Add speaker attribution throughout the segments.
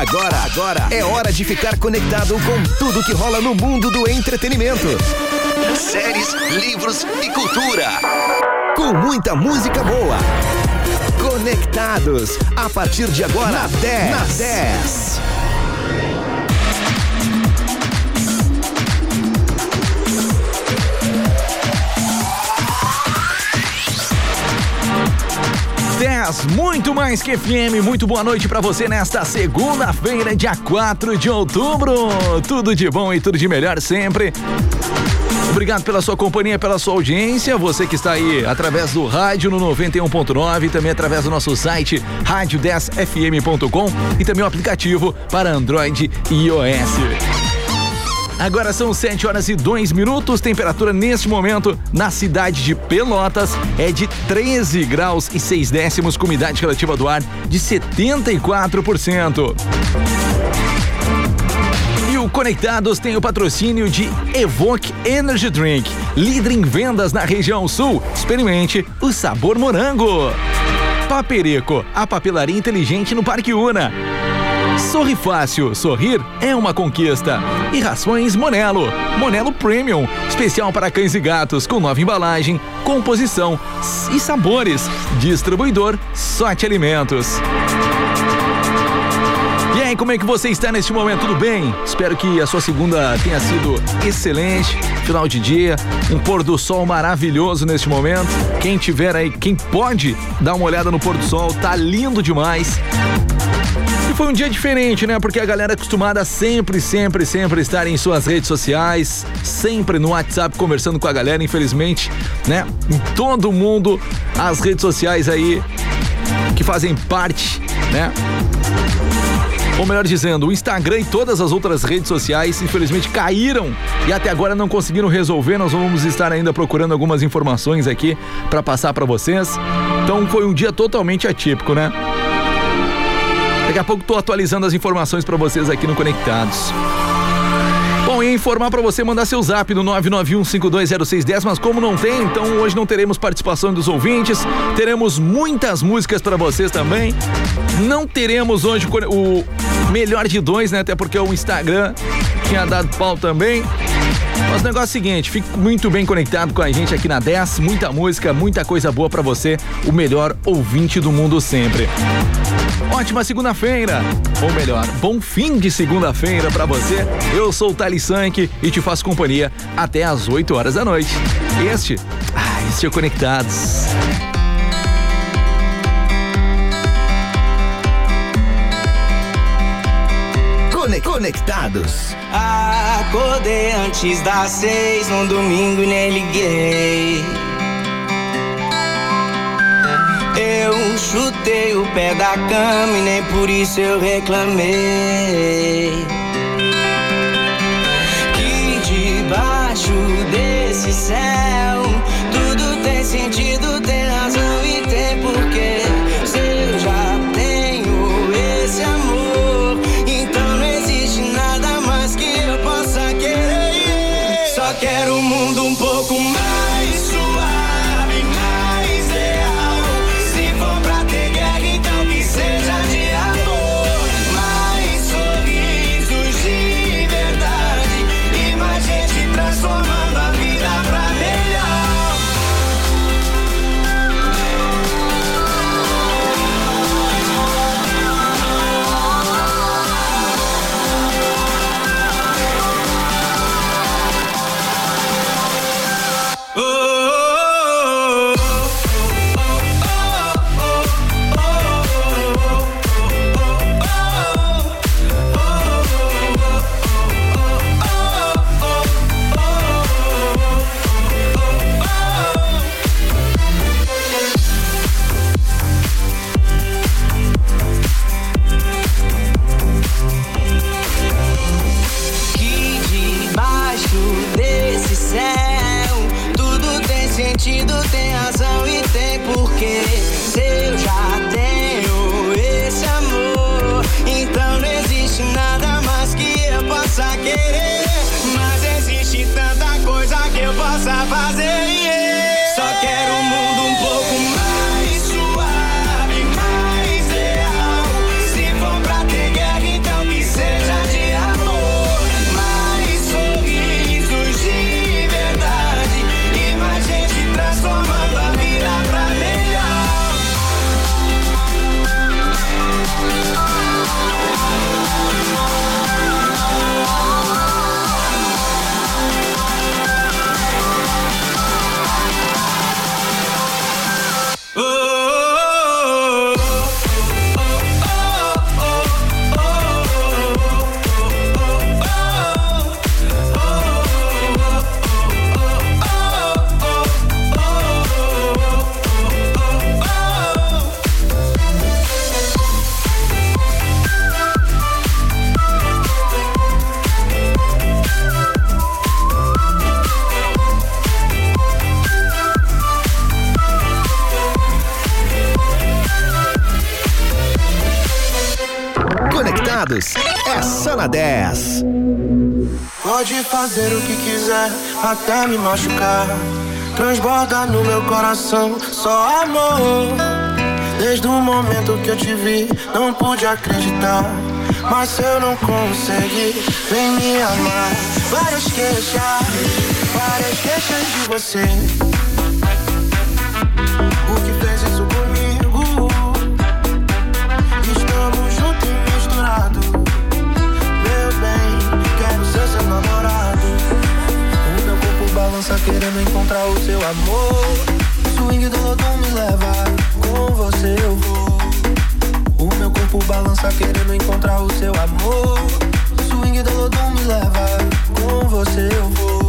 Speaker 1: Agora, agora é hora de ficar conectado com tudo que rola no mundo do entretenimento. Séries, livros e cultura. Com muita música boa. Conectados. A partir de agora, na 10. Na 10.
Speaker 2: Muito mais que FM. Muito boa noite para você nesta segunda-feira, dia 4 de outubro. Tudo de bom e tudo de melhor sempre. Obrigado pela sua companhia, pela sua audiência. Você que está aí através do rádio no 91.9, também através do nosso site rádio10fm.com e também o aplicativo para Android e iOS. Agora são 7 horas e 2 minutos. Temperatura neste momento na cidade de Pelotas é de 13 graus e 6 décimos, com umidade relativa do ar de 74%. E o Conectados tem o patrocínio de Evoque Energy Drink, líder em vendas na região sul. Experimente o sabor morango. Paperico, a papelaria inteligente no Parque Una. Sorri fácil, sorrir é uma conquista. E rações Monelo. Monelo Premium, especial para cães e gatos, com nova embalagem, composição e sabores. Distribuidor Sorte Alimentos. E aí, como é que você está neste momento? Tudo bem? Espero que a sua segunda tenha sido excelente. Final de dia, um pôr do sol maravilhoso neste momento. Quem tiver aí, quem pode dar uma olhada no pôr do sol, tá lindo demais foi um dia diferente, né? Porque a galera é acostumada sempre, sempre, sempre estar em suas redes sociais, sempre no WhatsApp conversando com a galera, infelizmente, né? Em todo mundo, as redes sociais aí que fazem parte, né? Ou melhor dizendo, o Instagram e todas as outras redes sociais, infelizmente, caíram e até agora não conseguiram resolver. Nós vamos estar ainda procurando algumas informações aqui para passar para vocês. Então foi um dia totalmente atípico, né? Daqui a pouco tô atualizando as informações para vocês aqui no Conectados. Bom, e informar para você mandar seu zap no 991520610, mas como não tem, então hoje não teremos participação dos ouvintes, teremos muitas músicas para vocês também. Não teremos hoje o melhor de dois, né? Até porque o Instagram tinha dado pau também. Mas o negócio é o seguinte, fique muito bem conectado com a gente aqui na 10, muita música, muita coisa boa para você, o melhor ouvinte do mundo sempre. Ótima segunda-feira, ou melhor, bom fim de segunda-feira para você. Eu sou o Thales Sank e te faço companhia até às 8 horas da noite. Este, ah, este é Conectados.
Speaker 1: Conectados.
Speaker 3: Acordei antes das seis num domingo e nem liguei. Eu chutei o pé da cama e nem por isso eu reclamei. Que debaixo desse céu tudo tem sentido, tem
Speaker 1: na 10.
Speaker 4: Pode fazer o que quiser, até me machucar. Transborda no meu coração só amor. Desde o momento que eu te vi, não pude acreditar. Mas eu não consegui, vem me amar. Várias queixas, várias queixas de você. Querendo encontrar o seu amor. Swing do lodum me leva, com você eu vou. O meu corpo balança querendo encontrar o seu amor. Swing do lodum me leva, com você eu vou.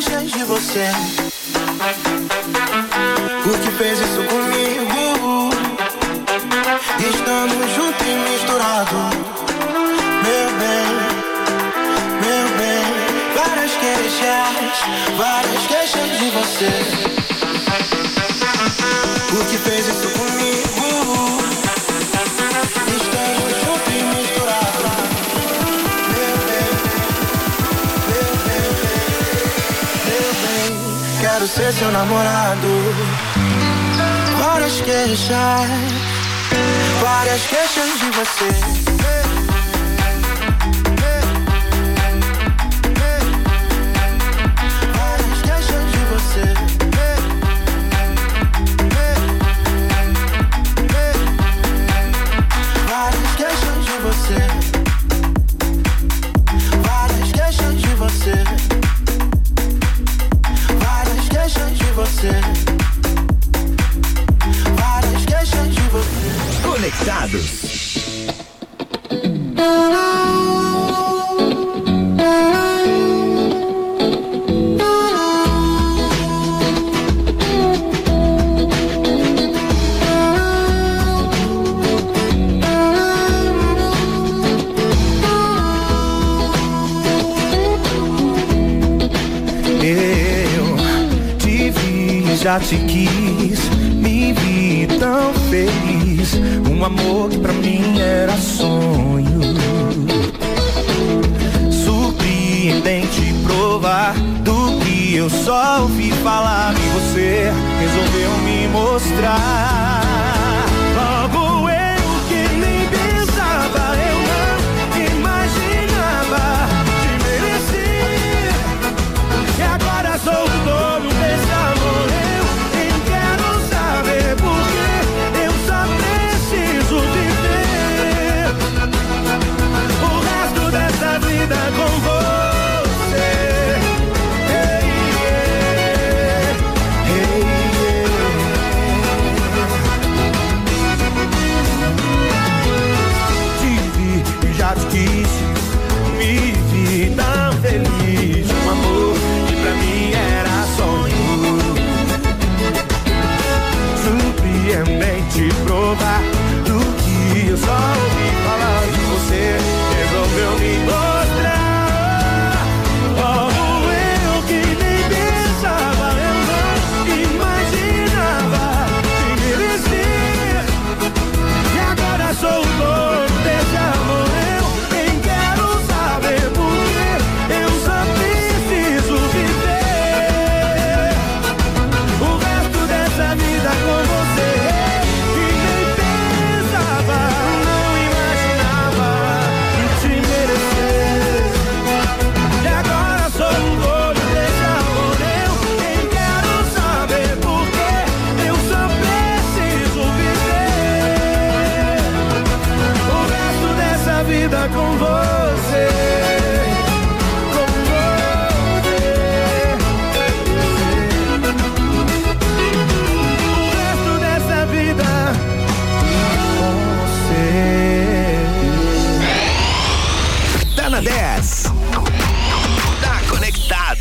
Speaker 4: Várias queixas de você. Por que fez isso comigo? Estamos juntos e misturados, meu bem queixas, várias queixas de você. O que fez isso comigo? Quero ser seu namorado. Várias queixas, várias queixas de você.
Speaker 5: Te quis, me vi tão feliz. Um amor que pra mim era sonho. Surpreendente provar do que eu só ouvi falar. E você resolveu me mostrar.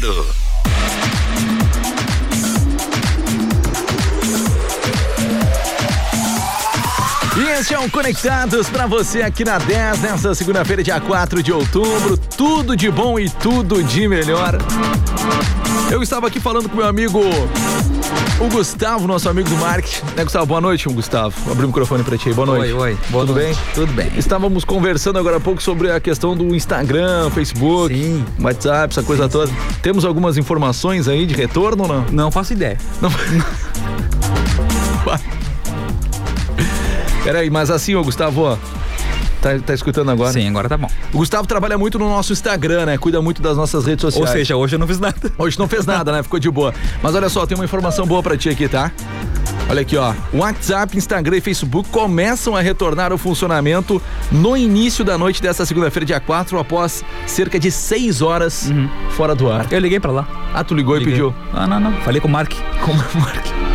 Speaker 5: Rádio.
Speaker 2: E este é o Conectados para você aqui na 10, nessa segunda-feira, dia 4 de outubro. Tudo de bom e tudo de melhor. Eu estava aqui falando com meu amigo o Gustavo, nosso amigo do marketing. Né, Gustavo? Boa noite, Gustavo. Vou abrir o microfone pra ti aí. Boa noite.
Speaker 6: Oi, oi. Boa
Speaker 2: Tudo
Speaker 6: noite.
Speaker 2: bem?
Speaker 6: Tudo bem.
Speaker 2: Estávamos conversando agora há pouco sobre a questão do Instagram, Facebook,
Speaker 6: Sim.
Speaker 2: WhatsApp, essa coisa toda. Temos algumas informações aí de retorno ou não?
Speaker 6: Não faço ideia.
Speaker 2: Não. Peraí, mas assim, ô Gustavo, ó, tá, tá escutando agora?
Speaker 6: Sim, agora tá bom.
Speaker 2: O Gustavo trabalha muito no nosso Instagram, né? Cuida muito das nossas redes
Speaker 6: Ou
Speaker 2: sociais.
Speaker 6: seja, hoje eu não fiz nada.
Speaker 2: Hoje não fez nada, né? Ficou de boa. Mas olha só, tem uma informação boa pra ti aqui, tá? Olha aqui, ó. WhatsApp, Instagram e Facebook começam a retornar ao funcionamento no início da noite desta segunda-feira, dia 4, após cerca de 6 horas fora do ar.
Speaker 6: Eu liguei pra lá.
Speaker 2: Ah, tu ligou
Speaker 6: Liguei.
Speaker 2: e pediu?
Speaker 6: Ah, não, não. Falei com o Mark.
Speaker 2: Como Mark?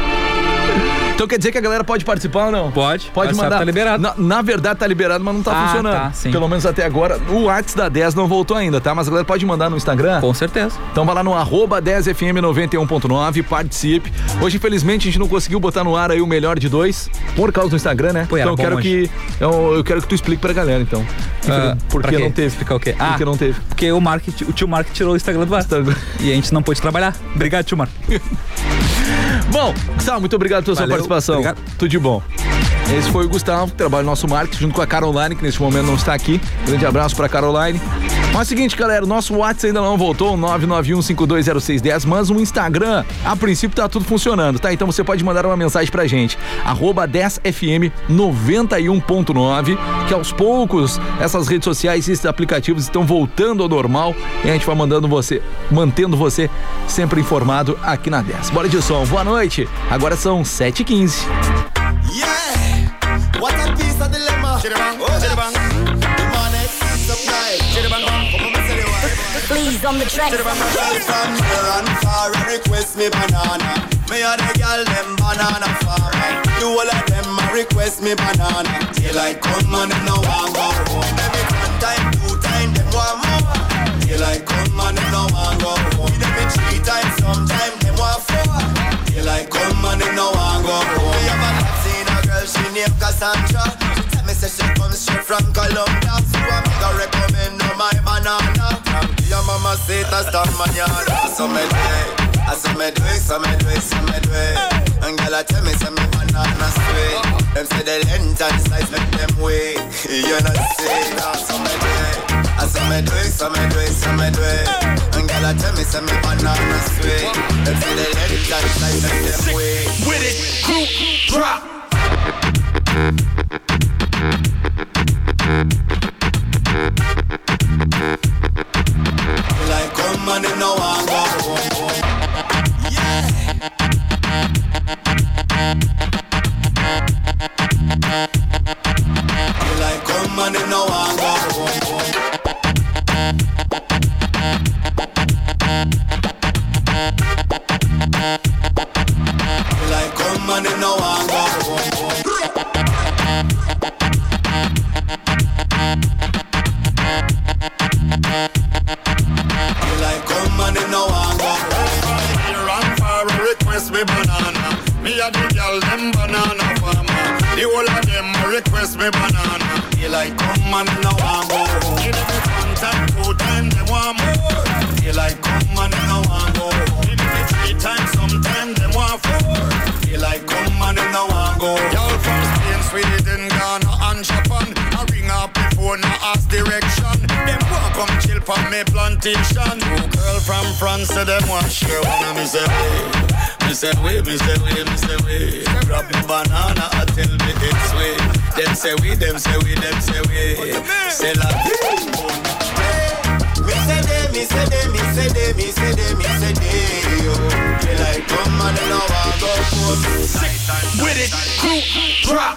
Speaker 2: Então quer dizer que a galera pode participar ou não?
Speaker 6: Pode.
Speaker 2: Pode
Speaker 6: WhatsApp
Speaker 2: mandar.
Speaker 6: Tá liberado.
Speaker 2: Na, na verdade tá liberado, mas não tá
Speaker 6: Ah,
Speaker 2: funcionando.
Speaker 6: tá, sim.
Speaker 2: Pelo menos até agora. O WhatsApp da 10 não voltou ainda, tá? Mas a galera pode mandar no Instagram.
Speaker 6: Com certeza.
Speaker 2: Então vai lá no arroba 10fm91.9, participe. Hoje, infelizmente, a gente não conseguiu botar no ar aí o melhor de dois, por causa do Instagram, né?
Speaker 6: Pô,
Speaker 2: então eu quero
Speaker 6: bom
Speaker 2: que. Eu, eu quero que tu explique pra galera, então.
Speaker 6: Ah,
Speaker 2: por que não teve?
Speaker 6: Explicar o quê? Ah,
Speaker 2: Por que não teve?
Speaker 6: Porque o, Mark, o tio Mark tirou o Instagram do ar.
Speaker 2: Instagram.
Speaker 6: E a gente não pôde trabalhar. Obrigado, tio Mark.
Speaker 2: Bom, Gustavo, muito obrigado pela sua
Speaker 6: Valeu,
Speaker 2: participação.
Speaker 6: obrigado.
Speaker 2: Tudo de bom. Esse foi o Gustavo, que trabalha no nosso marketing, junto com a Caroline, que neste momento não está aqui. Grande abraço pra Caroline. Mas é o seguinte, galera, o nosso WhatsApp ainda não voltou, 991520610, mas o Instagram, a princípio, tá tudo funcionando, tá? Então você pode mandar uma mensagem pra gente, arroba 10fm91.9, que aos poucos essas redes sociais e esses aplicativos estão voltando ao normal e a gente vai mandando você, mantendo você sempre informado aqui na 10. Bora de som, boa noite. Agora são 7h15.
Speaker 7: Yeah, what a piece of dilemma.
Speaker 8: Please on the track.
Speaker 7: Chiribang, girl from and far I request me banana. Me and the girl them banana farmer. The whole of them a request me banana. Daylight come and them no want go home. Every one time, two time, them want more. Daylight come and them no want go home. Every three times, sometime them want four. Daylight come and them no want go home. Me have a seen a girl, she named Cassandra. She tell me say she comes straight from Colombia. So I'm gonna recommend her my banana. Your mama say that's. So me it, I so me it, so me it, so me it. And girl, I tell me say me banana sweet. Them say the length and size make them wait. You know say that, so me it. I so me it, so me it, so me. And girl, I tell me say me banana sweet. Them say the length and size make them wait.
Speaker 9: With it, group drop.
Speaker 7: Like come on in no anger. Yeah. Like come on in no
Speaker 10: anger. Me the girl them banana farmer. The whole of them request me banana.
Speaker 7: They like come and them no want go.
Speaker 10: Give me one time, two time, them want more.
Speaker 7: They like come and them no want go.
Speaker 10: Give me three times, sometime them want four.
Speaker 7: They like come and them no want go.
Speaker 10: Y'all from Spain, Sweden, Ghana and Japan. I ring up before no ask direction. Them want come chill from me plantation. Two girl from France, say them want share one of me say hey. Me say we, me say we, me say we. Grab me banana, I tell me it's we. Them say we, them say we, them say we. Say la
Speaker 7: Me say they, me say they, me say they, me say they, me say they. Yo, they like come and them no want go home.
Speaker 9: With it, group drop.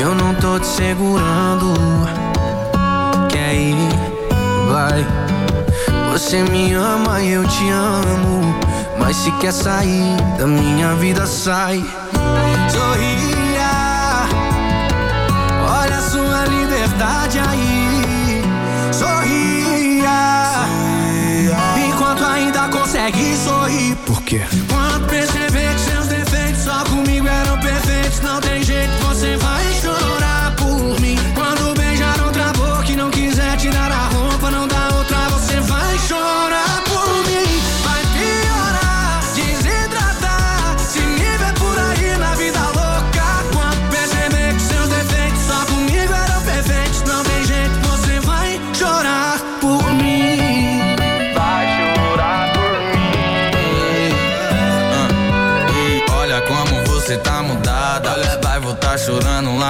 Speaker 11: te segurando. Quer ir? Vai. Você me ama e eu te amo. Mas se quer sair da minha vida, sai. Sorria. Olha a sua liberdade aí. Sorria. Enquanto ainda consegue sorrir.
Speaker 12: Por quê?
Speaker 11: Quando perceber que seus defeitos só comigo eram perfeitos, não tem jeito,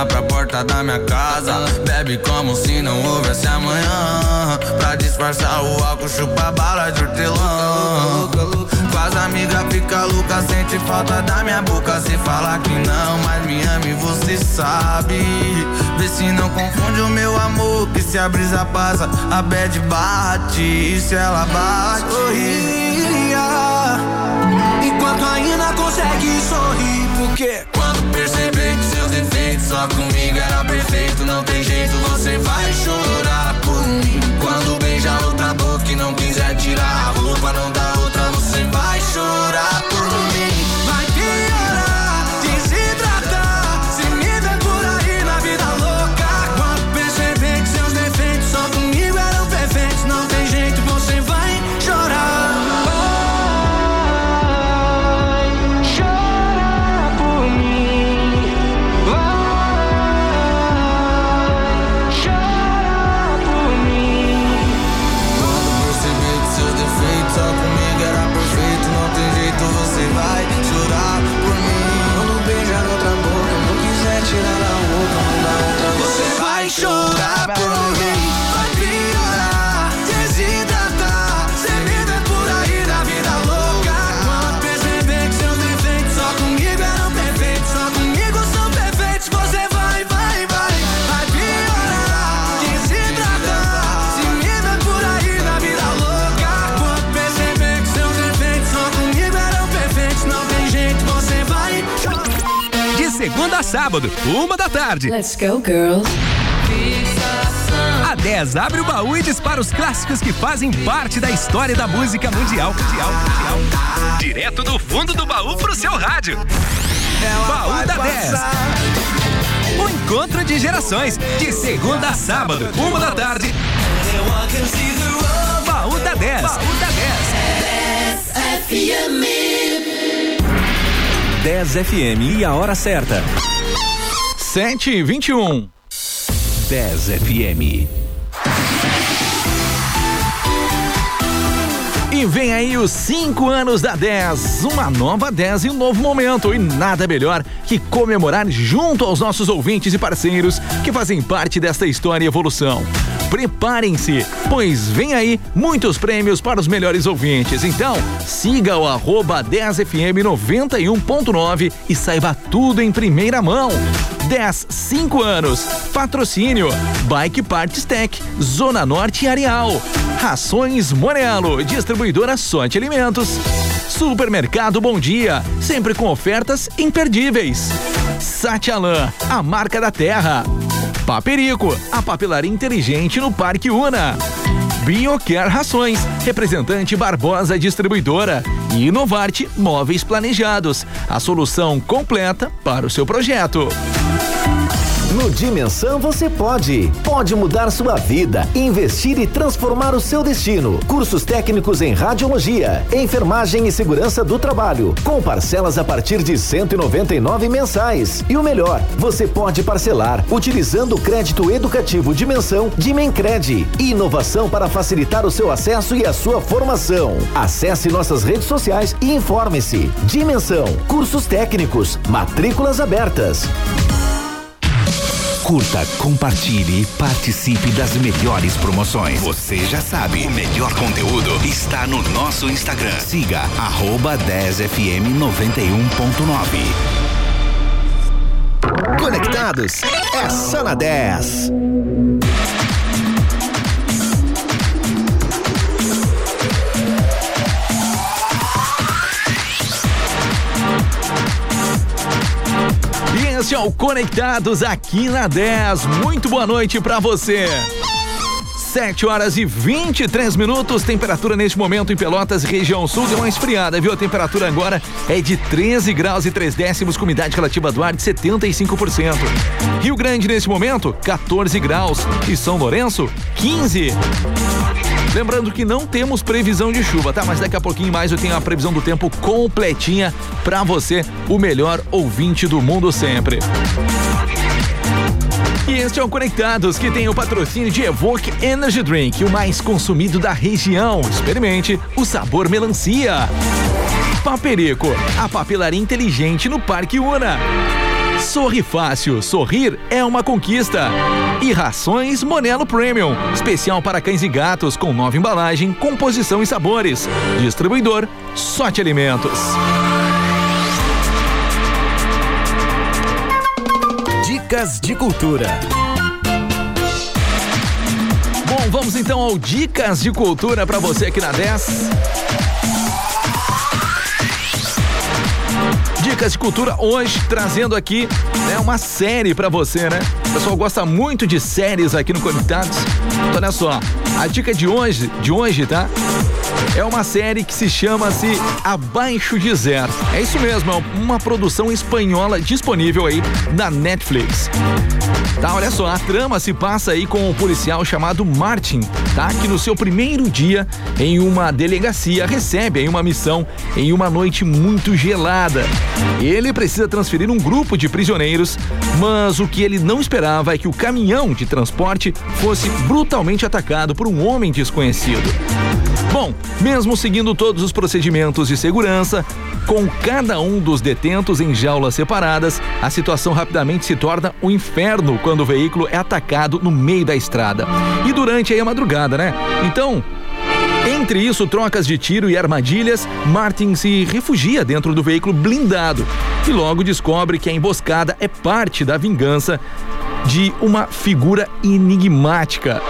Speaker 13: pra porta da minha casa. Bebe como se não houvesse amanhã. Pra disfarçar o álcool, chupa bala de hortelã. Com as amigas fica louca, sente falta da minha boca. Se falar que não, mas me ama e você sabe. Vê se não confunde o meu amor. Que se a brisa passa, a bad bate. E se ela bate?
Speaker 11: sorria Enquanto ainda consegue sorrir Porque
Speaker 13: só comigo era perfeito, não tem jeito, você vai chorar por mim. Quando beijar outra boca e não quiser tirar a roupa, não dá outra, você vai chorar por mim.
Speaker 8: Sábado, uma da tarde.
Speaker 14: Let's go, girls.
Speaker 8: A 10 abre o baú e dispara os clássicos que fazem parte da história da música mundial. mundial, mundial. Direto do fundo do baú pro seu rádio. baú da 10. O encontro de gerações, de segunda a sábado, uma da tarde. Baú da 10. Baú da 10. 10 FM e a hora certa.
Speaker 2: 7 e 21
Speaker 8: 10 FM.
Speaker 2: E vem aí os 5 anos da 10, uma nova 10 e um novo momento. E nada melhor que comemorar junto aos nossos ouvintes e parceiros que fazem parte desta história e evolução. Preparem-se, pois vem aí muitos prêmios para os melhores ouvintes. Então, siga o arroba 10fm 91.9 e saiba tudo em primeira mão. 10, 5 anos. Patrocínio: Bike Parts Tech, Zona Norte e Areal. Rações Morelo, distribuidora Sorte Alimentos. Supermercado Bom Dia, sempre com ofertas imperdíveis. Satialan, a marca da terra. Paperico, a papelaria inteligente no Parque Una. Biocare Rações, representante Barbosa Distribuidora. E Inovarte Móveis Planejados, a solução completa para o seu projeto.
Speaker 1: No Dimensão você pode. Pode mudar sua vida, investir e transformar o seu destino. Cursos técnicos em radiologia, enfermagem e segurança do trabalho, com parcelas a partir de 199 mensais. E o melhor, você pode parcelar utilizando o crédito educativo Dimensão Dimencred. Inovação para facilitar o seu acesso e a sua formação. Acesse nossas redes sociais e informe-se. Dimensão, cursos técnicos, matrículas abertas.
Speaker 8: Curta, compartilhe e participe das melhores promoções. Você já sabe, o melhor conteúdo está no nosso Instagram. Siga arroba 10fm 91.9.
Speaker 1: Conectados é só na 10.
Speaker 2: E esse é o Conectados aqui na 10. Muito boa noite pra você. 7 horas e 23 minutos, temperatura neste momento em Pelotas, região sul, deu uma esfriada, viu? A temperatura agora é de 13 graus e 3 décimos, com umidade relativa do ar de 75%. Rio Grande neste momento, 14 graus e São Lourenço, 15. Lembrando que não temos previsão de chuva, tá? Mas daqui a pouquinho mais eu tenho a previsão do tempo completinha pra você, o melhor ouvinte do mundo sempre. E este é o Conectados, que tem o patrocínio de Evoque Energy Drink, o mais consumido da região. Experimente o sabor melancia. Paperico, a papelaria inteligente no Parque Una. Sorri Fácil, sorrir é uma conquista. E rações Monelo Premium, especial para cães e gatos, com nova embalagem, composição e sabores. Distribuidor Sorte Alimentos.
Speaker 1: Dicas de cultura.
Speaker 2: Bom, vamos então ao Dicas de Cultura para você aqui na 10. Dicas de Cultura hoje trazendo aqui né, uma série para você, né? O pessoal gosta muito de séries aqui no Conectados. Então, olha só, a dica de hoje, de hoje, tá? É uma série que se chama-se Abaixo de Zero. É isso mesmo, é uma produção espanhola disponível aí na Netflix. Tá, olha só, a trama se passa aí com um policial chamado Martin, tá? Que no seu primeiro dia em uma delegacia recebe aí uma missão em uma noite muito gelada. Ele precisa transferir um grupo de prisioneiros, mas o que ele não esperava é que o caminhão de transporte fosse brutalmente atacado por um homem desconhecido. Bom, mesmo seguindo todos os procedimentos de segurança, com cada um dos detentos em jaulas separadas, a situação rapidamente se torna um inferno quando o veículo é atacado no meio da estrada. E durante aí a madrugada, né? Então, entre isso, trocas de tiro e armadilhas, Martin se refugia dentro do veículo blindado e logo descobre que a emboscada é parte da vingança de uma figura enigmática.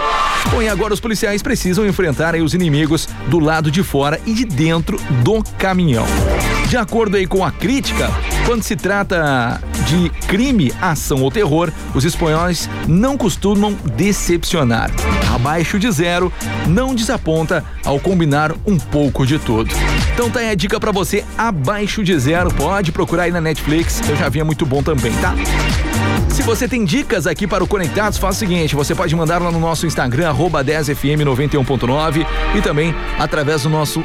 Speaker 2: Bom, e agora os policiais precisam enfrentar os inimigos do lado de fora e de dentro do caminhão. De acordo aí com a crítica, quando se trata de crime, ação ou terror, os espanhóis não costumam decepcionar. Abaixo de zero, não desaponta ao combinar um pouco de tudo. Então tá aí a dica para você, abaixo de zero, pode procurar aí na Netflix, eu já vi é muito bom também, tá? Se você tem dicas aqui para o Conectados, faça o seguinte: você pode mandar lá no nosso Instagram, arroba 10fm91.9 e também através do nosso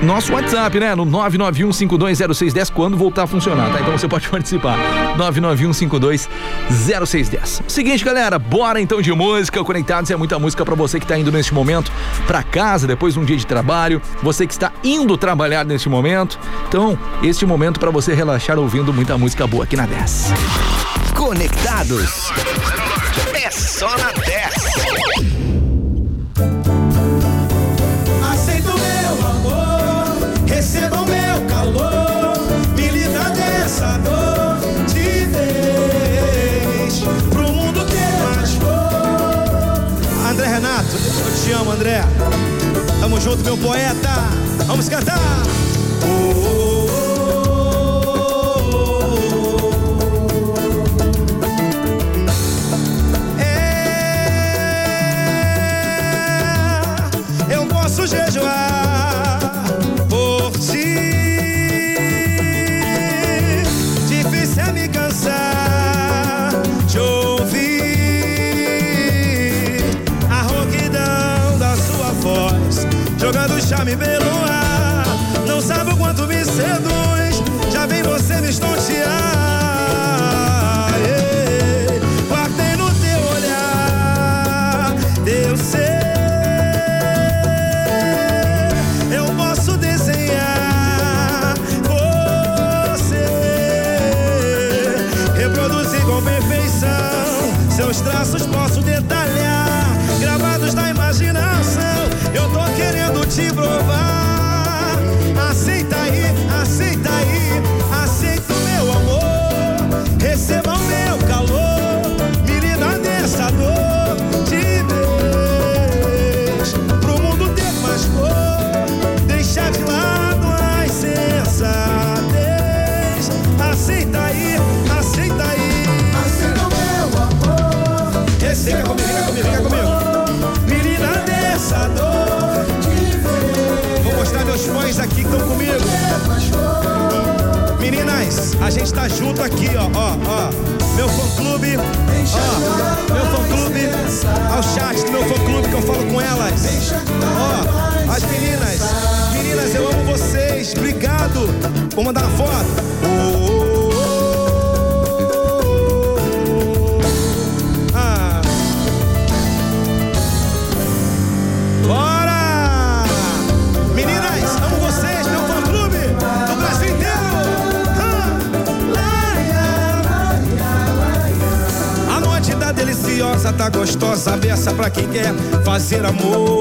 Speaker 2: nosso WhatsApp, né? No 991520610 quando voltar a funcionar, tá? Então você pode participar. 991520610. Seguinte, galera, bora então de música. Conectados é muita música para você que tá indo neste momento para casa depois de um dia de trabalho, você que está indo trabalhar neste momento. Então, este momento para você relaxar ouvindo muita música boa aqui na 10.
Speaker 1: Conectados. É só na 10.
Speaker 15: Aceita o meu amor, receba o meu calor, me livra dessa dor de vez pro mundo ter mais cor. André Renato, eu te amo, André. Tamo junto, meu poeta. Vamos cantar. É, jogando charme pelo ar. Não sabe o quanto me seduz, já vem você me estontear. Yeah. No teu olhar, teu ser. Eu posso desenhar você, reproduzir com perfeição. Seus traços posso detalhar, A gente tá junto aqui, ó, ó, ó. Meu fã clube, ó, meu fã clube, ao chat do meu fã clube que eu falo com elas. Ó, as meninas, meninas, eu amo vocês. Obrigado. Vou mandar uma foto. Oh, tá gostosa, beça pra quem quer fazer amor.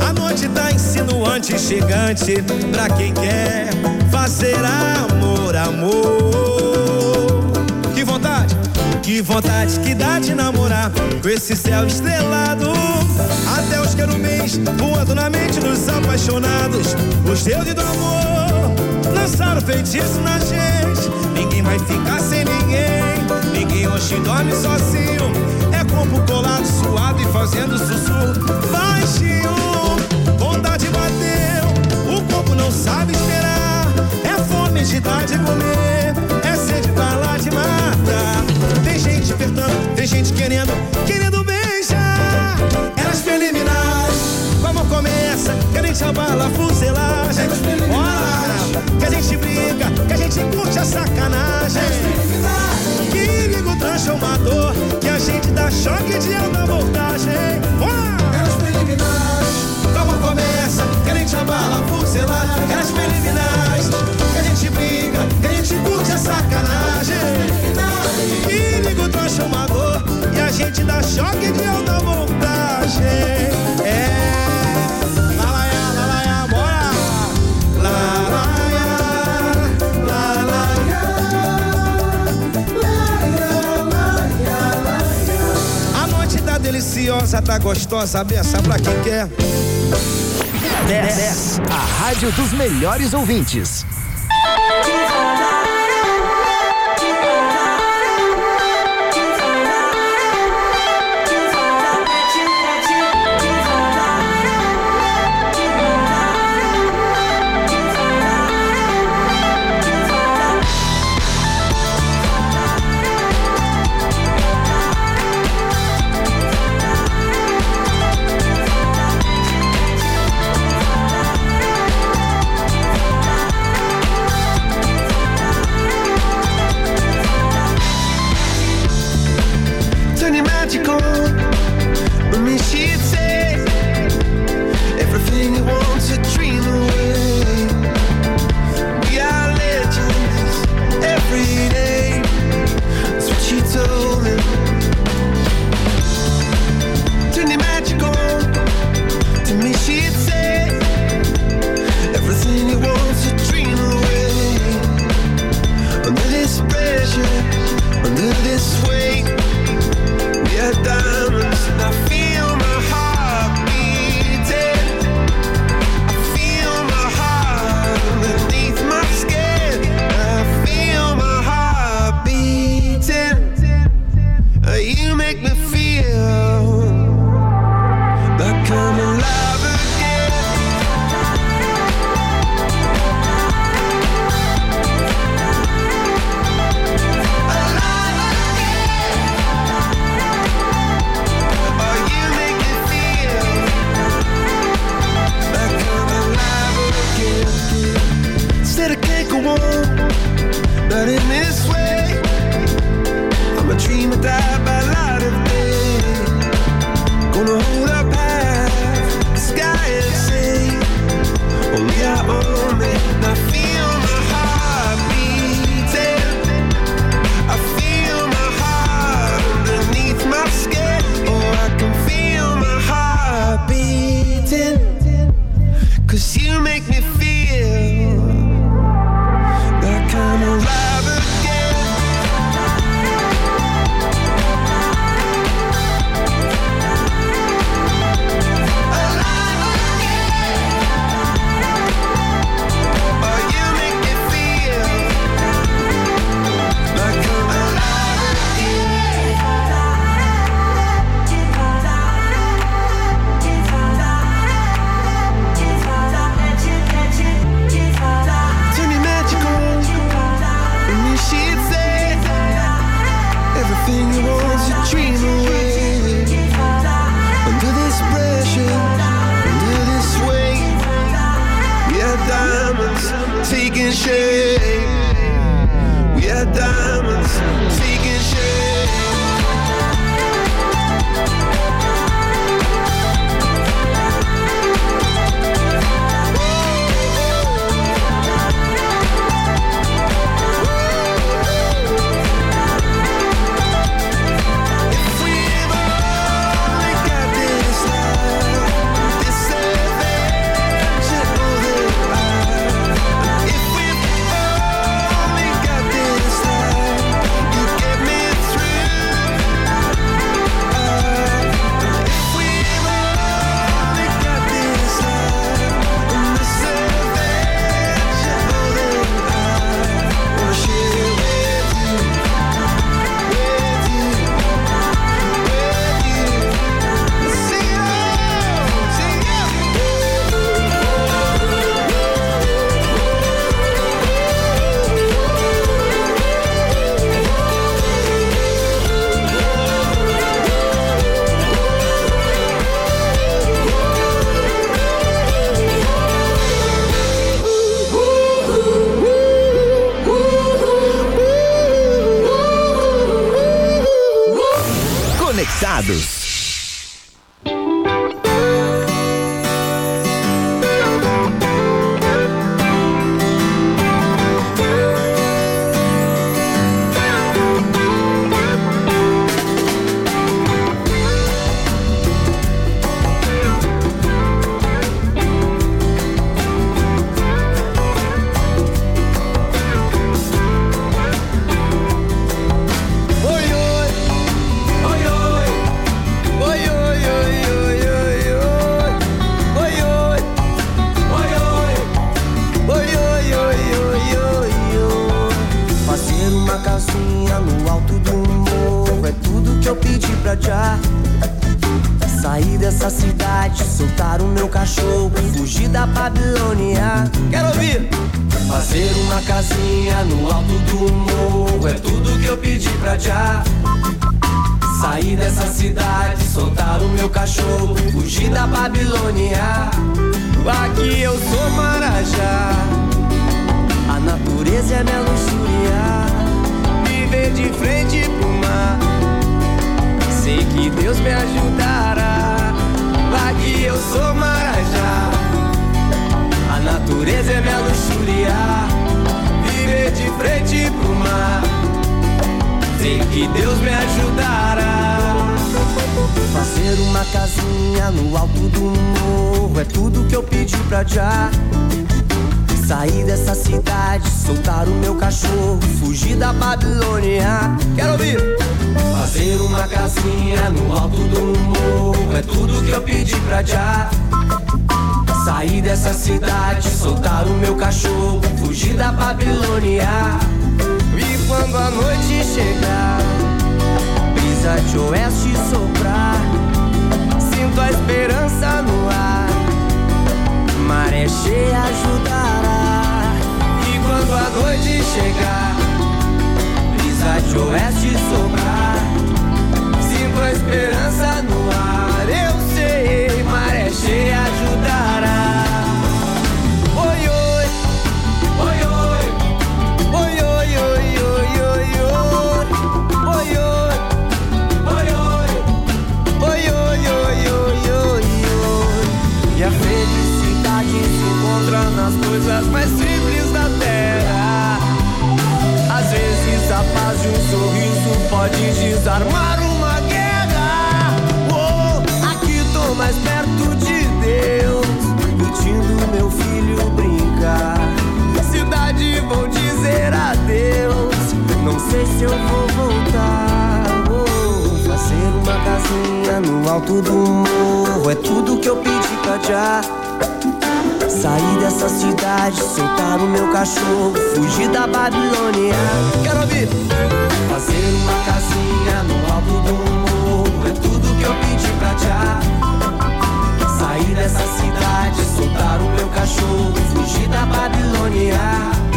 Speaker 15: A noite tá insinuante, chegante pra quem quer fazer amor, amor. Que vontade, que vontade que dá de namorar com esse céu estrelado. Até os querubins voando na mente dos apaixonados. Os deuses do amor lançaram feitiço na gente. Ninguém vai ficar sem ninguém. Ninguém hoje dorme sozinho. É corpo colado, suado e fazendo sussurro baixinho. Vontade bateu, o corpo não sabe esperar. É fome de dar de comer, é sede pra lá de matar. Tem gente apertando, tem gente querendo, querendo beijar. Elas preliminares, como começa, que a gente abala a fuselagem. Bora, que a gente briga, que a gente curte a sacanagem. Que liga o transformador, que a gente dá choque de alta voltagem. Bora! Como começa, que a gente abala a fuselagem. Elas preliminares, que a gente briga, que a gente curte a sacanagem. E liga o transformador e a gente dá choque de alta voltagem. É. deliciosa, tá gostosa, beça pra quem quer.
Speaker 4: 10. A rádio dos melhores ouvintes.
Speaker 3: chegar,
Speaker 16: brisa de oeste soprar.
Speaker 3: Sinto a esperança no ar,
Speaker 16: maré cheia ajudará.
Speaker 3: E quando a noite chegar,
Speaker 16: brisa de oeste soprar.
Speaker 3: Sinto a esperança no ar. pode desarmar uma guerra. Oh, aqui tô mais perto de Deus,
Speaker 16: curtindo meu filho brincar.
Speaker 3: Cidade, vou dizer adeus.
Speaker 16: Não sei se eu vou voltar. Oh, fazer uma casinha no alto do morro é tudo que eu pedi pra já. Sair dessa cidade, soltar o meu cachorro, fugir da Babilônia.
Speaker 3: Quero ouvir.
Speaker 16: Fazer uma sozinha no alto do morro. É tudo que eu pedi pra te. Sair dessa cidade, soltar o meu cachorro, fugir da Babilônia.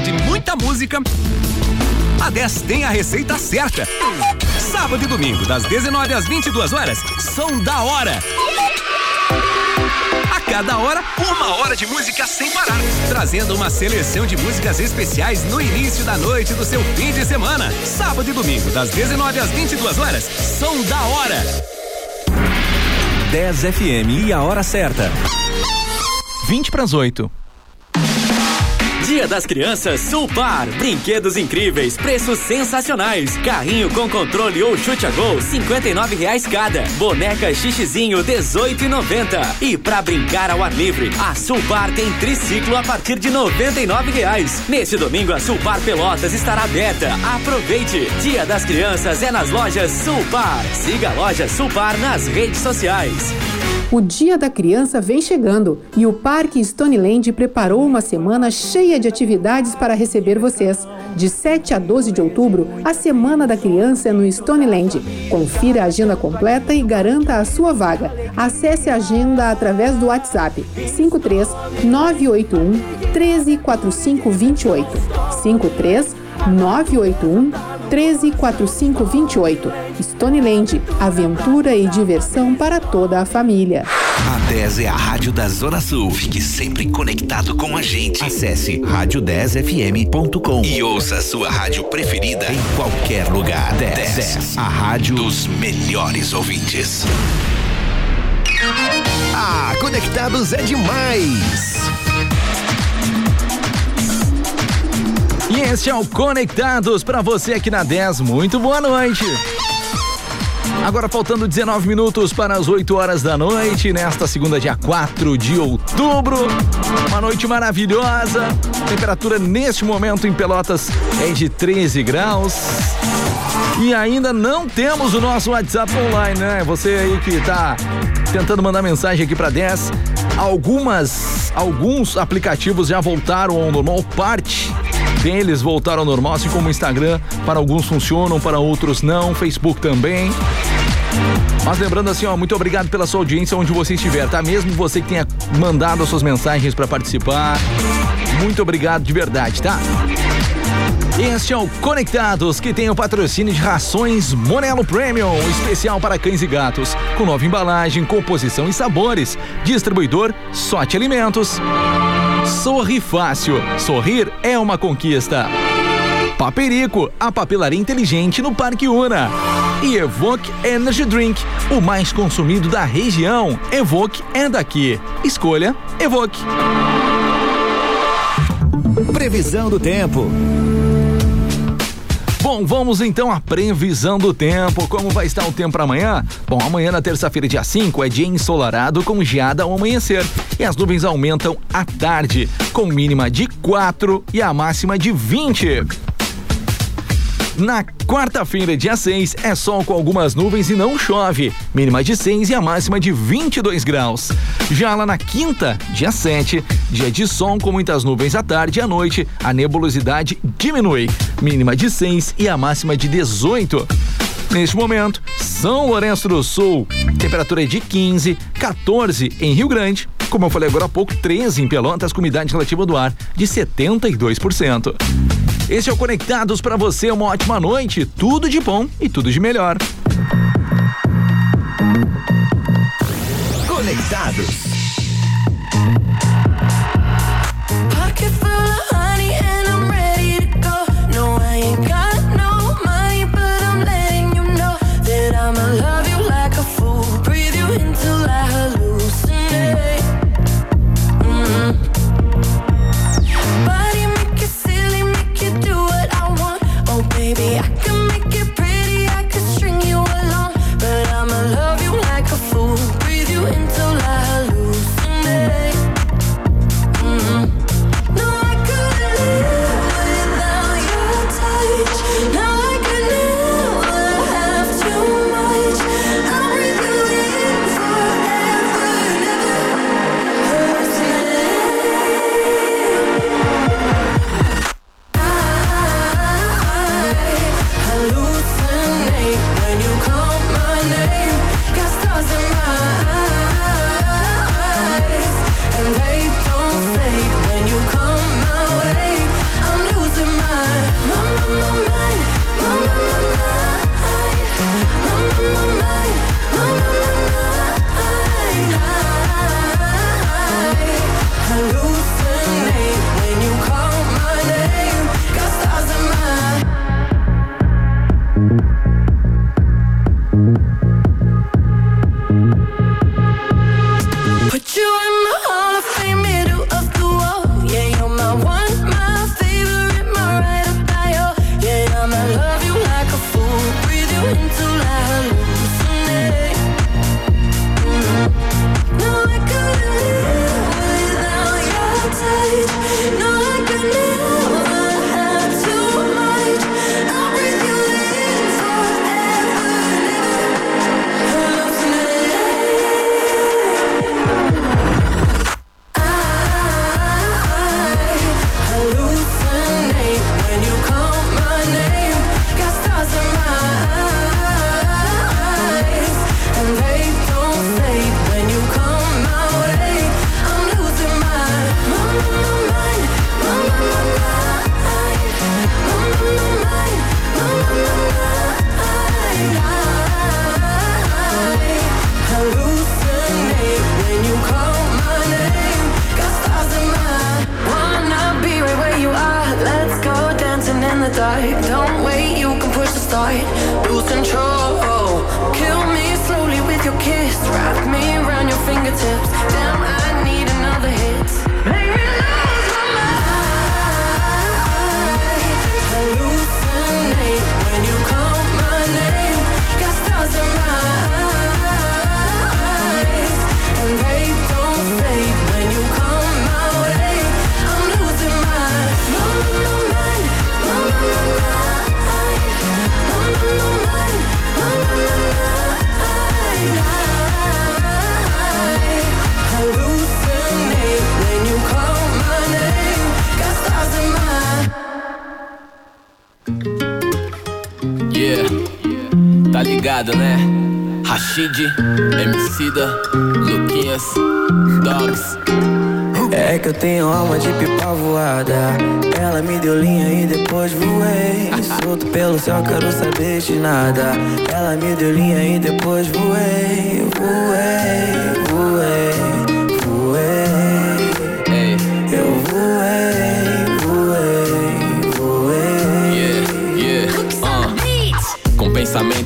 Speaker 8: De muita música, a 10 tem a receita certa. Sábado e domingo, das 19 às 22 horas, som da hora. A cada hora, uma hora de música sem parar, trazendo uma seleção de músicas especiais no início da noite do seu fim de semana. Sábado e domingo, das 19 às 22 horas, som da hora.
Speaker 17: 10 FM e a hora certa.
Speaker 2: 20 para as 8.
Speaker 17: Dia das Crianças Sulpar. Brinquedos incríveis, preços sensacionais. Carrinho com controle ou chute a gol, R$ reais cada. Boneca xixizinho, R$18,90. E pra brincar ao ar livre, a Sulpar tem triciclo a partir de R$ reais. Neste domingo, a Sulpar Pelotas estará aberta. Aproveite! Dia das Crianças é nas lojas Sulpar. Siga a loja Sulpar nas redes sociais.
Speaker 18: O Dia da Criança vem chegando e o Parque Stoneland preparou uma semana cheia de atividades para receber vocês. De 7 a 12 de outubro, a Semana da Criança é no Stoneland. Confira a agenda completa e garanta a sua vaga. Acesse a agenda através do WhatsApp 53 981 134528. 53 981 134528. Stoneland, aventura e diversão para toda a família.
Speaker 19: A 10 é a rádio da Zona Sul. Fique sempre conectado com a gente. Acesse rádio10fm.com e ouça a sua rádio preferida em qualquer lugar. 10, 10 a rádio dos melhores ouvintes.
Speaker 1: Ah, conectados é demais!
Speaker 2: Este é o Conectados para você aqui na 10. Muito boa noite. Agora faltando 19 minutos para as 8 horas da noite, nesta segunda, dia 4 de outubro. Uma noite maravilhosa. Temperatura neste momento em Pelotas é de 13 graus. E ainda não temos o nosso WhatsApp online, né? Você aí que tá tentando mandar mensagem aqui para 10. Algumas, alguns aplicativos já voltaram ao normal, parte deles voltaram ao normal, assim como o Instagram, para alguns funcionam, para outros não, Facebook também. Mas lembrando assim, ó, muito obrigado pela sua audiência onde você estiver, tá? Mesmo você que tenha mandado as suas mensagens para participar, muito obrigado de verdade, tá? Este é o Conectados, que tem o patrocínio de rações Monelo Premium, especial para cães e gatos, com nova embalagem, composição e sabores. Distribuidor Sorte Alimentos. Sorri Fácil. Sorrir é uma conquista. Paperico, a papelaria inteligente no Parque Una. E Evoque Energy Drink, o mais consumido da região. Evoque é daqui. Escolha Evoque.
Speaker 1: Previsão do tempo.
Speaker 2: Bom, vamos então à previsão do tempo. Como vai estar o tempo para amanhã? Bom, amanhã na terça-feira, dia 5, é dia ensolarado com geada ao amanhecer. E as nuvens aumentam à tarde, com mínima de 4 e a máxima de 20. Na quarta-feira, dia 6, é sol com algumas nuvens e não chove. Mínima de 6 e a máxima de 22 graus. Já lá na quinta, dia 7, dia de sol com muitas nuvens à tarde e à noite, a nebulosidade diminui. Mínima de 6 e a máxima de 18. Neste momento, São Lourenço do Sul, temperatura é de 15, 14 em Rio Grande, como eu falei agora há pouco, 13 em Pelotas, com umidade relativa do ar de 72%. Esse é o Conectados para você, uma ótima noite, tudo de bom e tudo de melhor.
Speaker 1: Conectados.
Speaker 20: Tá ligado, né? Rashid, Emicida, Luquinhas, Dogs.
Speaker 21: É que eu tenho alma de pipa voada. Ela me deu linha e depois voei. Solto pelo céu, quero saber de nada. Ela me deu linha e depois voei. Voei,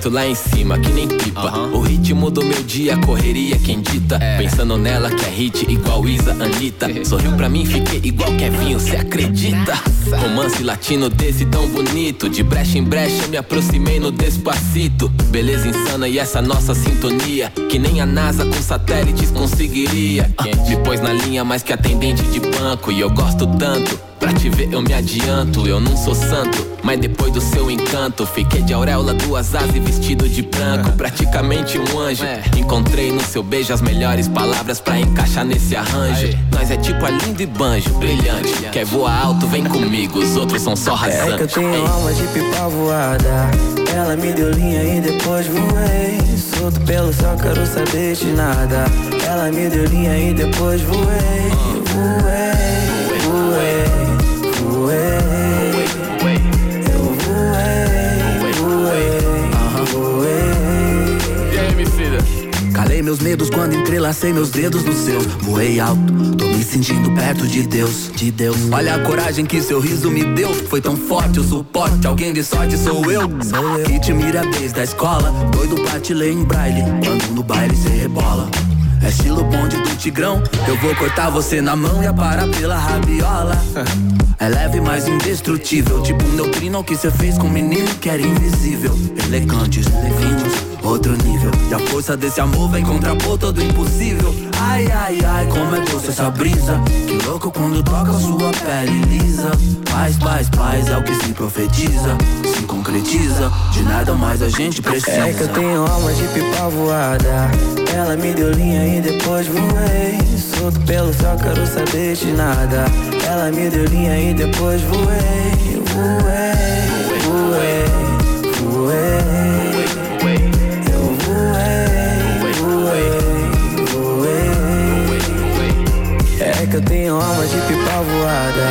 Speaker 20: pensamento lá em cima, que nem pipa. O ritmo do meu dia, correria quem dita. Pensando nela que é hit igual Isa, Anitta. Sorriu pra mim, fiquei igual Kevinho, cê acredita? Romance latino desse tão bonito. De brecha em brecha, me aproximei no despacito. Beleza insana e essa nossa sintonia. Que nem a NASA com satélites conseguiria. Me pôs na linha mais que atendente de banco. E eu gosto tanto. Pra te ver eu me adianto, eu não sou santo Mas depois do seu encanto Fiquei de auréola, duas asas e vestido de branco. Praticamente um anjo. Encontrei no seu beijo as melhores palavras Pra encaixar nesse arranjo. Nós é tipo a lindo e banjo, brilhante. Quer voar alto, vem comigo. Os outros são só
Speaker 21: É que eu
Speaker 20: rasantes
Speaker 21: tenho
Speaker 20: Ei.
Speaker 21: alma de pipa voada. Ela me deu linha e depois voei. Solto pelo céu, quero saber de nada. Ela me deu linha e depois. Voei,
Speaker 22: meus medos quando entrelacei meus dedos no seu. Voei alto, tô me sentindo perto de Deus, de Deus. Olha a coragem que seu riso me deu. Foi tão forte o suporte, alguém de sorte sou eu. Que te mira desde a escola, doido pra te ler em braille. Quando no baile cê rebola. É estilo bonde do tigrão. Eu vou cortar você na mão e aparar pela rabiola. É leve, mas indestrutível. Tipo um neutrino que cê fez com um menino que era invisível. Elegantes, finos, outro nível. E a força desse amor vem contrapor todo impossível. Ai, ai, ai, como é doce essa brisa. Que louco quando toca sua pele lisa. Paz, paz, paz é o que se profetiza. Se concretiza, de nada mais a gente precisa.
Speaker 21: É que eu tenho alma de pipa voada. Ela me deu linha e depois voei. Solto pelo céu, quero saber de nada. Ela me deu linha e depois voei. Voei, que eu tenho alma de pipa voada.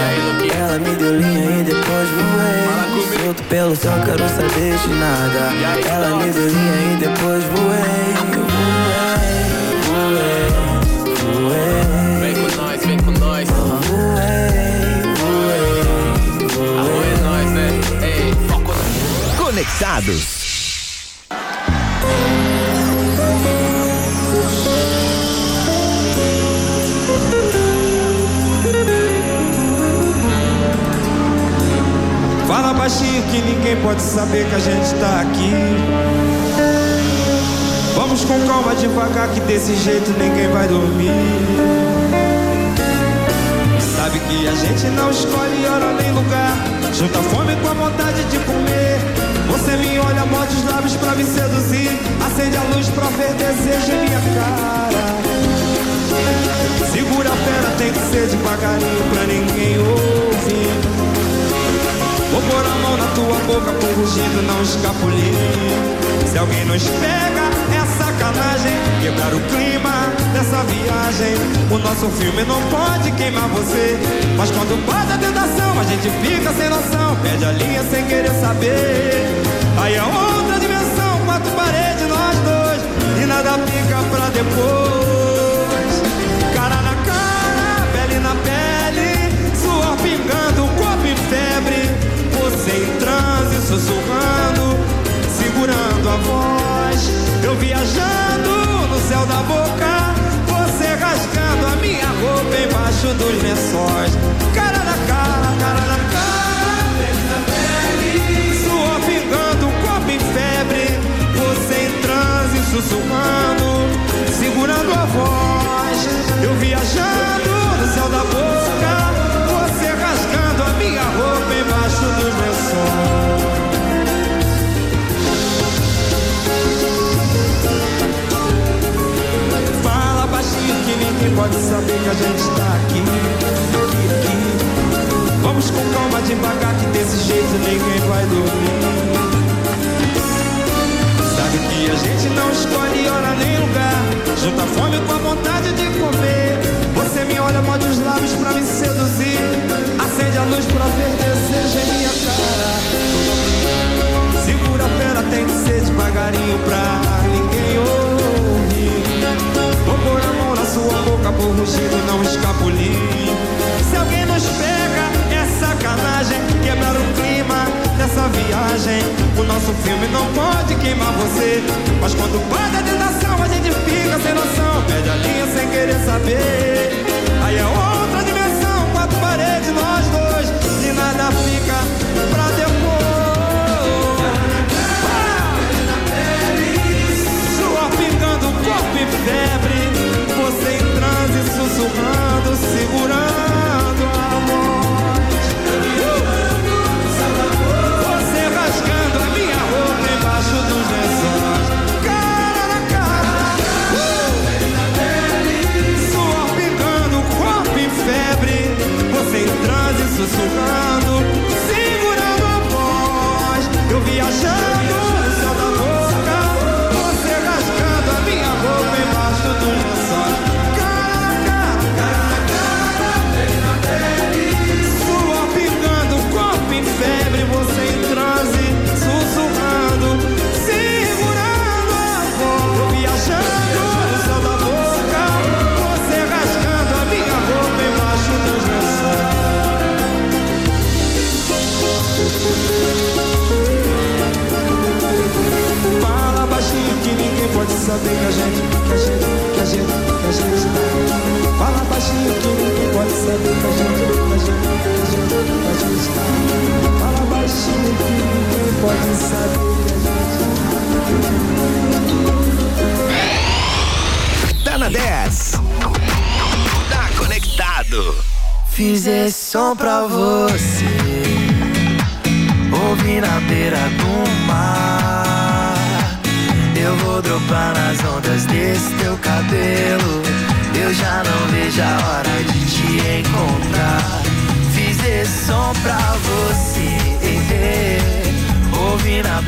Speaker 21: Ela me deu linha e depois voei. Solto pelo céu, quero saber de nada. Ela me deu linha e depois voei. Voei, voei.
Speaker 20: Vem com nós, vem com nós é né? Ei, foco
Speaker 1: Conectados.
Speaker 9: Fala baixinho que ninguém pode saber que a gente tá aqui. Vamos com calma devagar que desse jeito ninguém vai dormir. Sabe que a gente não escolhe hora nem lugar. Junta fome com a vontade de comer. Você me olha, morde os lábios pra me seduzir. Acende a luz pra ver desejo em minha cara. Segura a fera, tem que ser devagarinho pra ninguém ouvir. Vou pôr a mão na tua boca com rugido, não escapulir. Se alguém nos pega, é sacanagem. Quebrar o clima dessa viagem. O nosso filme não pode queimar você. Mas quando bate a tentação, a gente fica sem noção. Perde a linha sem querer saber. Aí é outra dimensão, quatro paredes, nós dois. E nada fica pra depois. sussurrando, segurando a voz. Eu viajando no céu da boca, você rasgando a minha roupa embaixo dos lençóis. Cara na cara, cara na cara, pele na pele. Suor pingando, corpo em febre. Você em transe, sussurrando, segurando a voz. Eu viajando no céu da boca, você rasgando a minha roupa embaixo dos lençóis. Pode saber que a gente tá aqui, aqui, aqui. Vamos com calma devagar que desse jeito ninguém vai dormir. Sabe que a gente não escolhe hora nem lugar. Junta a fome com a vontade de comer. Você me olha, morde os lábios pra me seduzir. Acende a luz pra ver desejo em minha cara. Segura a pera, tem que ser devagarinho pra sua boca por rugido não escapulir. Se alguém nos pega, é sacanagem. Quebrar o clima dessa viagem. O nosso filme não pode queimar você. Mas quando bate a tentação, a gente fica sem noção. Pede a linha sem querer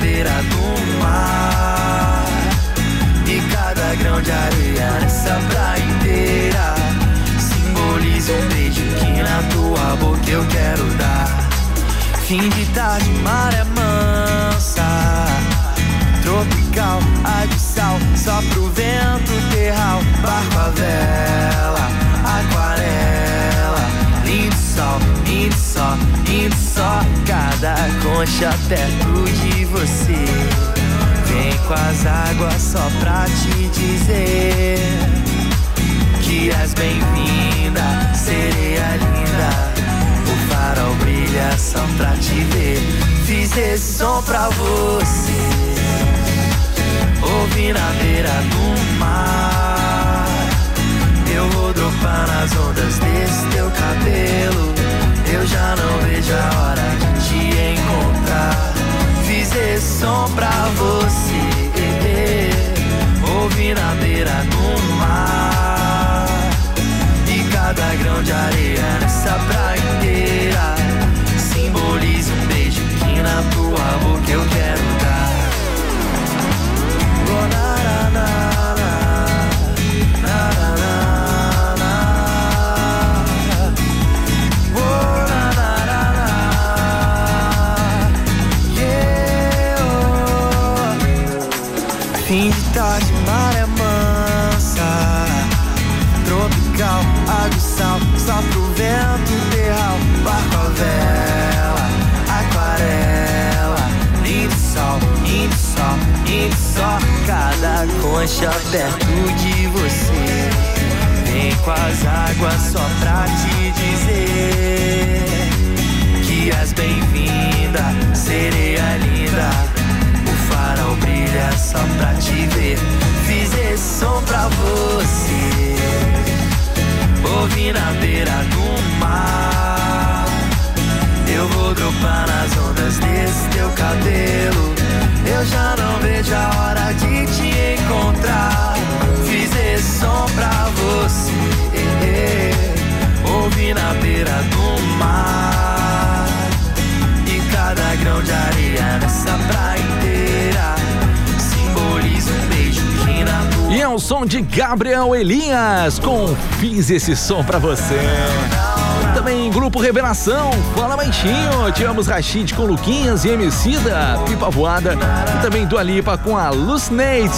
Speaker 23: beira do mar. E cada grão de areia nessa praia inteira. Simboliza um beijo que na tua boca eu quero dar. Fim de tarde, maré mansa. Tropical, ar de sal Só pro vento terral. Barco a vela, aquarela. Lindo sol, lindo sol, só Cada concha perto de você Vem com as águas só pra te dizer que és bem-vinda, sereia linda. O farol brilha só pra te ver. Fiz esse som pra você. Ouvi na beira do mar. Eu vou dropar nas ondas desse teu cabelo. Eu já não vejo a hora de te encontrar. Fiz esse som pra você. Ouvi na beira do mar. E cada grão de areia nessa praia inteira simboliza um beijo que na tua boca eu quero sol Cada prancha perto de você. Vem com as águas só pra te dizer que és bem-vinda, sereia linda. O farol brilha só pra te ver. Fiz esse som pra você. Ouvi na beira do mar. Eu vou dropar nas ondas desse teu cabelo. Eu já não vejo a hora de te encontrar. Fiz esse som pra você. Ouvi na beira do mar. E cada grão de areia nessa praia inteira simboliza um beijo que na
Speaker 2: E é o som de Gabriel Elias com Fiz esse som pra você. Também Grupo Revelação, Fala Baixinho, Tivemos Rashid com Luquinhas e Emicida, Pipa Voada e também Dua Lipa com a Lucinate.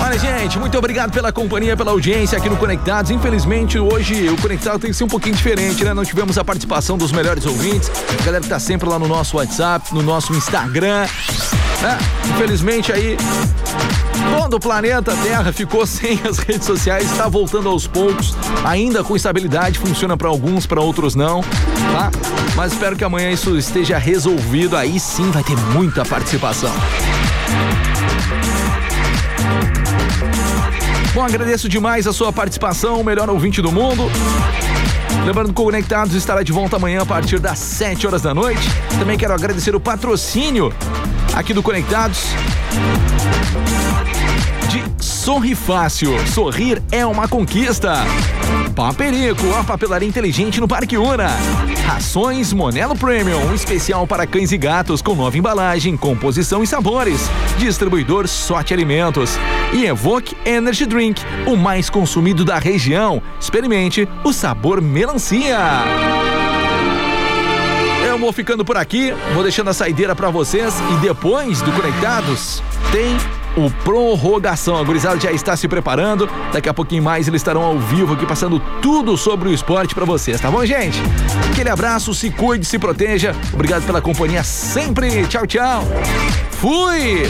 Speaker 2: Olha, gente, muito obrigado pela companhia, pela audiência aqui no Conectados. Infelizmente, hoje o Conectado tem que ser um pouquinho diferente, né? Não tivemos a participação dos melhores ouvintes. A galera que tá sempre lá no nosso WhatsApp, no nosso Instagram. né? Infelizmente aí. Todo o planeta Terra ficou sem as redes sociais, está voltando aos poucos, ainda com estabilidade, funciona para alguns, para outros não, tá? Mas espero que amanhã isso esteja resolvido, aí sim vai ter muita participação. Bom, agradeço demais a sua participação, o melhor ouvinte do mundo. Lembrando que Conectados estará de volta amanhã a partir das 7 horas da noite. Também quero agradecer o patrocínio aqui do Conectados Sorri Fácil. Sorrir é uma conquista. Paperico, a papelaria inteligente no Parque Una. Rações Monelo Premium, um especial para cães e gatos com nova embalagem, composição e sabores. Distribuidor Sorte Alimentos. E Evoque Energy Drink, o mais consumido da região. Experimente o sabor melancia. Eu vou ficando por aqui, vou deixando a saideira pra vocês e depois do Conectados tem o Prorrogação. A gurizada já está se preparando. Daqui a pouquinho mais eles estarão ao vivo aqui passando tudo sobre o esporte pra vocês, tá bom, gente? Aquele abraço, se cuide, se proteja. Obrigado pela companhia sempre. Tchau, tchau. Fui!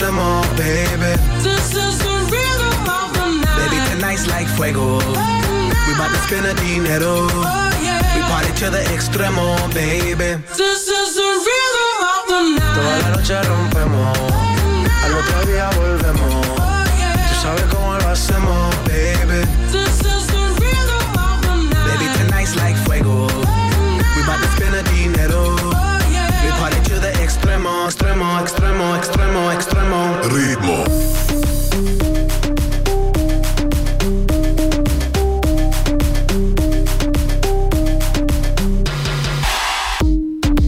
Speaker 4: Lo hacemos, baby.
Speaker 24: This is the rhythm of the night.
Speaker 4: Baby, tonight's like fuego. We bout to spend the dinero. We party to the extremo, baby.
Speaker 24: This is the rhythm of the night.
Speaker 4: Toda la noche rompemos, al otro día volvemos. Tú sabes cómo lo hacemos,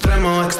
Speaker 4: Extremo, extremo,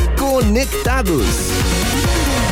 Speaker 1: Conectados.